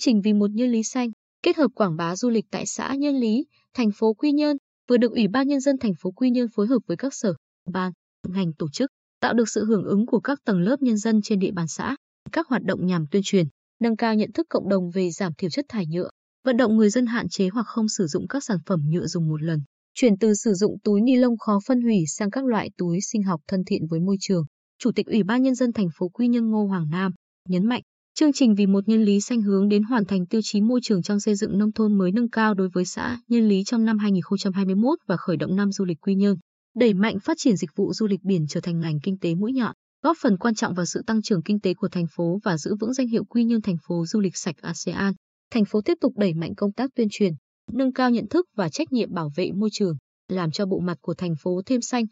trình Vì một Nhân Lý xanh, kết hợp quảng bá du lịch tại xã Nhân Lý, thành phố Quy Nhơn, vừa được Ủy ban nhân dân thành phố Quy Nhơn phối hợp với các sở, ban, ngành tổ chức, tạo được sự hưởng ứng của các tầng lớp nhân dân trên địa bàn xã. Các hoạt động nhằm tuyên truyền, nâng cao nhận thức cộng đồng về giảm thiểu chất thải nhựa, vận động người dân hạn chế hoặc không sử dụng các sản phẩm nhựa dùng một lần, chuyển từ sử dụng túi ni lông khó phân hủy sang các loại túi sinh học thân thiện với môi trường. Chủ tịch Ủy ban nhân dân thành phố Quy Nhơn Ngô Hoàng Nam nhấn mạnh, chương trình vì một nhân lý xanh hướng đến hoàn thành tiêu chí môi trường trong xây dựng nông thôn mới nâng cao đối với xã Nhân Lý trong năm 2021 và khởi động năm du lịch Quy Nhơn, đẩy mạnh phát triển dịch vụ du lịch biển trở thành ngành kinh tế mũi nhọn, góp phần quan trọng vào sự tăng trưởng kinh tế của thành phố và giữ vững danh hiệu Quy Nhơn thành phố du lịch sạch ASEAN. Thành phố tiếp tục đẩy mạnh công tác tuyên truyền, nâng cao nhận thức và trách nhiệm bảo vệ môi trường, làm cho bộ mặt của thành phố thêm xanh,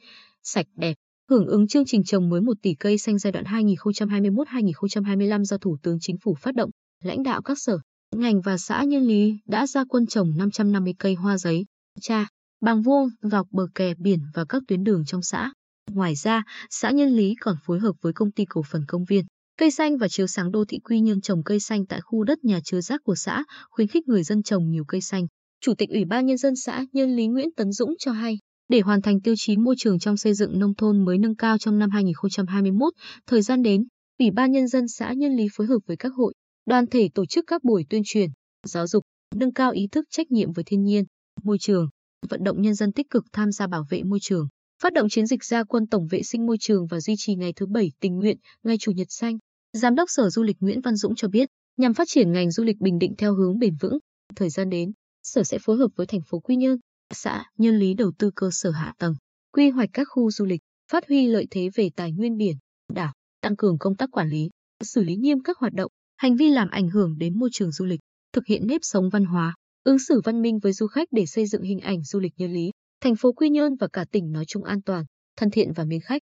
sạch đẹp. Hưởng ứng chương trình trồng mới 1 tỷ cây xanh giai đoạn 2021-2025 do Thủ tướng Chính phủ phát động, lãnh đạo các sở, ngành và xã Nhân Lý đã ra quân trồng 550 cây hoa giấy, cha, bằng vuông dọc bờ kè biển và các tuyến đường trong xã. Ngoài ra, xã Nhân Lý còn phối hợp với công ty cổ phần công viên, cây xanh và chiếu sáng đô thị Quy Nhơn trồng cây xanh tại khu đất nhà chứa rác của xã, khuyến khích người dân trồng nhiều cây xanh. Chủ tịch Ủy ban Nhân dân xã Nhân Lý Nguyễn Tấn Dũng cho hay, để hoàn thành tiêu chí môi trường trong xây dựng nông thôn mới nâng cao trong năm 2021, thời gian đến, Ủy ban Nhân dân xã Nhân Lý phối hợp với các hội, đoàn thể tổ chức các buổi tuyên truyền, giáo dục, nâng cao ý thức trách nhiệm với thiên nhiên, môi trường, vận động nhân dân tích cực tham gia bảo vệ môi trường, phát động chiến dịch gia quân tổng vệ sinh môi trường và duy trì ngày thứ bảy tình nguyện, ngày chủ nhật xanh. Giám đốc Sở Du lịch Nguyễn Văn Dũng cho biết, nhằm phát triển ngành du lịch Bình Định theo hướng bền vững, thời gian đến, Sở sẽ phối hợp với thành phố Quy Nhơn, xã Nhân Lý đầu tư cơ sở hạ tầng, quy hoạch các khu du lịch, phát huy lợi thế về tài nguyên biển, đảo, tăng cường công tác quản lý, xử lý nghiêm các hoạt động, hành vi làm ảnh hưởng đến môi trường du lịch, thực hiện nếp sống văn hóa, ứng xử văn minh với du khách để xây dựng hình ảnh du lịch Nhân Lý, thành phố Quy Nhơn và cả tỉnh nói chung an toàn, thân thiện và mến khách.